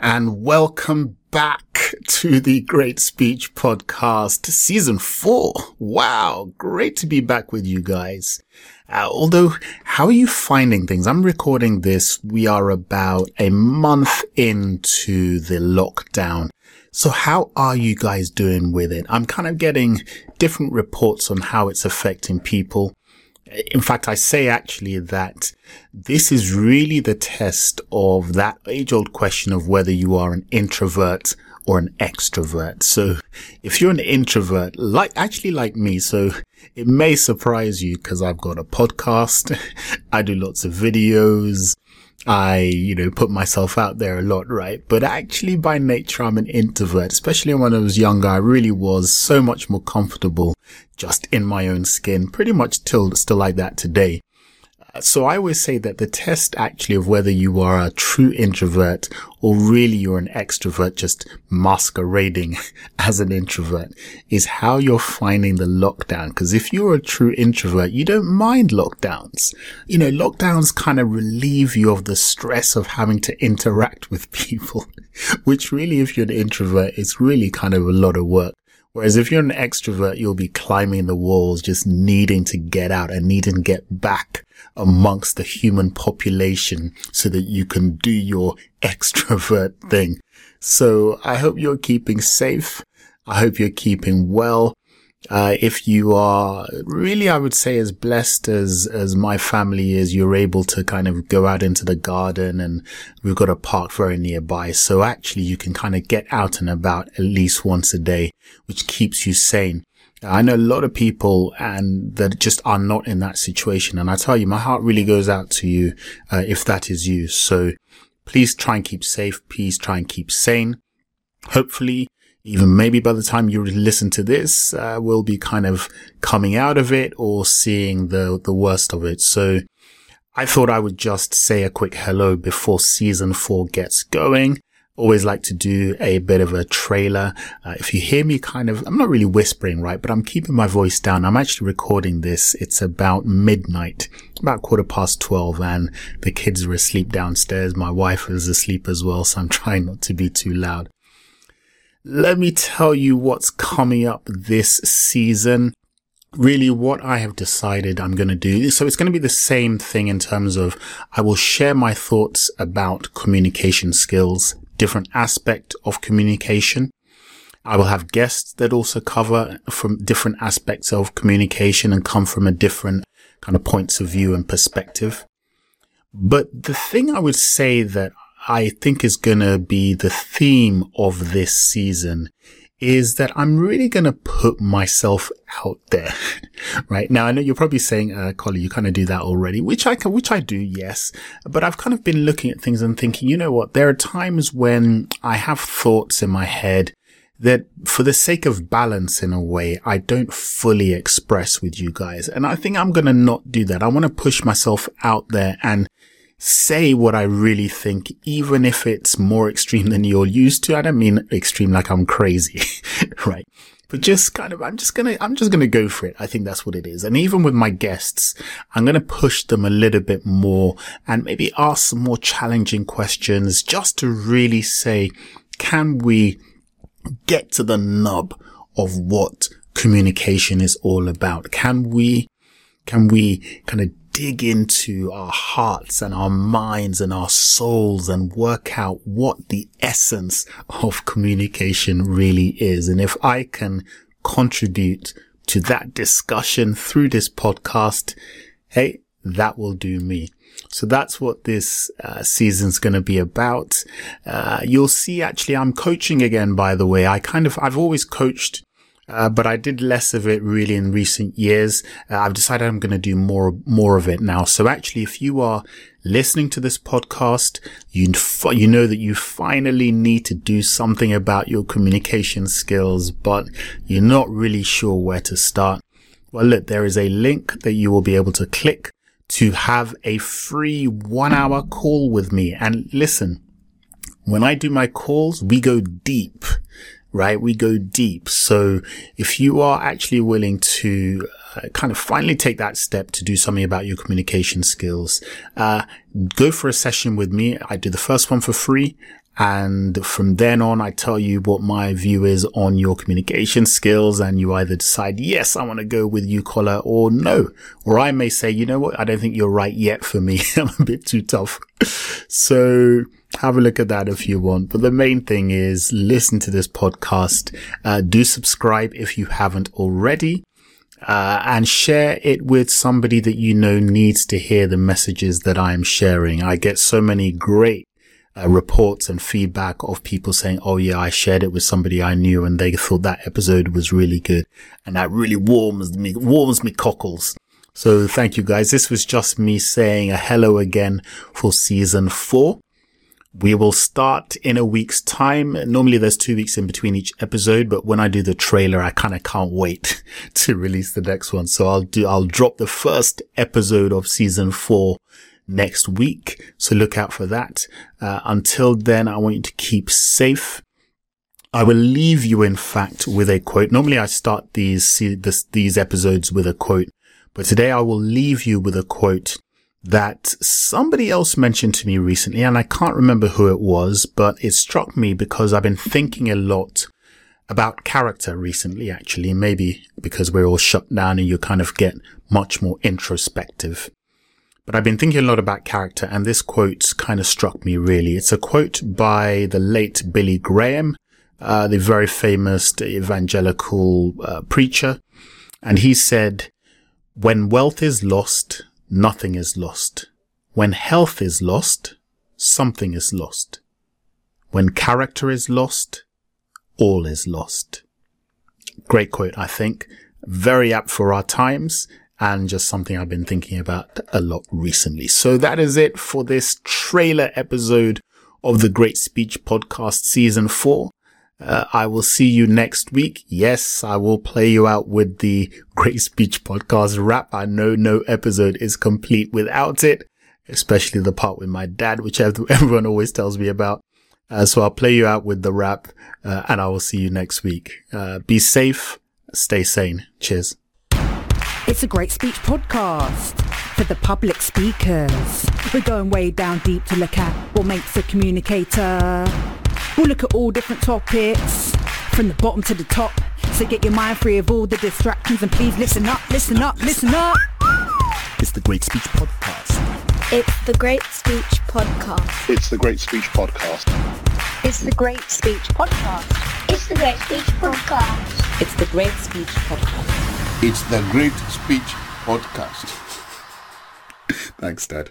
and welcome back to the Great Speech Podcast, season four. Wow, great to be back with you guys. Uh, although, how are you finding things? I'm recording this. We are about a month into the lockdown. So how are you guys doing with it? I'm kind of getting different reports on how it's affecting people. In fact, I say actually that this is really the test of that age old question of whether you are an introvert or an extrovert. So if you're an introvert, like, actually like me, so it may surprise you because I've got a podcast. I do lots of videos. I, you know, put myself out there a lot, right? But actually by nature, I'm an introvert, especially when I was younger. I really was so much more comfortable just in my own skin, pretty much till, still like that today. So I always say that the test actually of whether you are a true introvert or really you're an extrovert just masquerading as an introvert is how you're finding the lockdown. Cause if you're a true introvert, you don't mind lockdowns. You know, lockdowns kind of relieve you of the stress of having to interact with people, which really, if you're an introvert, it's really kind of a lot of work. Whereas if you're an extrovert, you'll be climbing the walls, just needing to get out and needing to get back amongst the human population so that you can do your extrovert thing. So I hope you're keeping safe. I hope you're keeping well. Uh, if you are really, I would say as blessed as, as my family is, you're able to kind of go out into the garden and we've got a park very nearby. So actually you can kind of get out and about at least once a day, which keeps you sane. I know a lot of people and that just are not in that situation. And I tell you, my heart really goes out to you, uh, if that is you. So please try and keep safe. Please try and keep sane. Hopefully even maybe by the time you listen to this, uh, we'll be kind of coming out of it or seeing the, the worst of it. So I thought I would just say a quick hello before season four gets going. Always like to do a bit of a trailer. Uh, if you hear me kind of, I'm not really whispering, right? But I'm keeping my voice down. I'm actually recording this. It's about midnight, about quarter past 12 and the kids are asleep downstairs. My wife is asleep as well. So I'm trying not to be too loud. Let me tell you what's coming up this season. Really what I have decided I'm going to do. So it's going to be the same thing in terms of I will share my thoughts about communication skills, different aspect of communication. I will have guests that also cover from different aspects of communication and come from a different kind of points of view and perspective. But the thing I would say that I think is going to be the theme of this season is that I'm really going to put myself out there right now. I know you're probably saying, uh, Collie, you kind of do that already, which I can, which I do. Yes. But I've kind of been looking at things and thinking, you know what? There are times when I have thoughts in my head that for the sake of balance in a way, I don't fully express with you guys. And I think I'm going to not do that. I want to push myself out there and say what I really think, even if it's more extreme than you're used to. I don't mean extreme like I'm crazy, right? But just kind of, I'm just gonna, I'm just gonna go for it. I think that's what it is. And even with my guests, I'm gonna push them a little bit more and maybe ask some more challenging questions just to really say, can we get to the nub of what communication is all about? Can we, can we kind of dig into our hearts and our minds and our souls and work out what the essence of communication really is. And if I can contribute to that discussion through this podcast, hey, that will do me. So that's what this uh, season's going to be about. Uh, you'll see actually I'm coaching again, by the way. I kind of, I've always coached uh, but I did less of it really in recent years. Uh, I've decided I'm going to do more, more of it now. So actually, if you are listening to this podcast, you, you know that you finally need to do something about your communication skills, but you're not really sure where to start. Well, look, there is a link that you will be able to click to have a free one hour call with me. And listen, when I do my calls, we go deep right? We go deep. So if you are actually willing to uh, kind of finally take that step to do something about your communication skills, uh, go for a session with me. I do the first one for free And from then on, I tell you what my view is on your communication skills and you either decide, yes, I want to go with you, Collar, or no. Or I may say, you know what? I don't think you're right yet for me. I'm a bit too tough. So have a look at that if you want. But the main thing is listen to this podcast. Uh, do subscribe if you haven't already. Uh, and share it with somebody that you know needs to hear the messages that I am sharing. I get so many great uh, reports and feedback of people saying, Oh yeah, I shared it with somebody I knew and they thought that episode was really good. And that really warms me, warms me cockles. So thank you guys. This was just me saying a hello again for season four. We will start in a week's time. Normally there's two weeks in between each episode, but when I do the trailer, I kind of can't wait to release the next one. So I'll do, I'll drop the first episode of season four next week. So look out for that. Uh, until then, I want you to keep safe. I will leave you, in fact, with a quote. Normally I start these, this, these episodes with a quote, but today I will leave you with a quote that somebody else mentioned to me recently, and I can't remember who it was, but it struck me because I've been thinking a lot about character recently, actually, maybe because we're all shut down and you kind of get much more introspective. But I've been thinking a lot about character and this quote kind of struck me really. It's a quote by the late Billy Graham, uh, the very famous evangelical uh, preacher. And he said, when wealth is lost, nothing is lost. When health is lost, something is lost. When character is lost, all is lost. Great quote, I think. Very apt for our times and just something I've been thinking about a lot recently. So that is it for this trailer episode of the Great Speech Podcast season four. Uh, I will see you next week. Yes, I will play you out with the Great Speech Podcast rap. I know no episode is complete without it, especially the part with my dad, which everyone always tells me about. Uh, so I'll play you out with the rap, uh, and I will see you next week. Uh, be safe, stay sane. Cheers. It's a great speech podcast for the public speakers. We're going way down deep to look at what makes a communicator. We'll look at all different topics from the bottom to the top. So get your mind free of all the distractions and please listen up, listen up, listen up. It's the Great Speech Podcast. It's the Great Speech Podcast. It's the Great Speech Podcast. It's the Great Speech Podcast. It's the Great Speech Podcast. It's the Great Speech Podcast. It's the Great Speech Podcast. Thanks, Dad.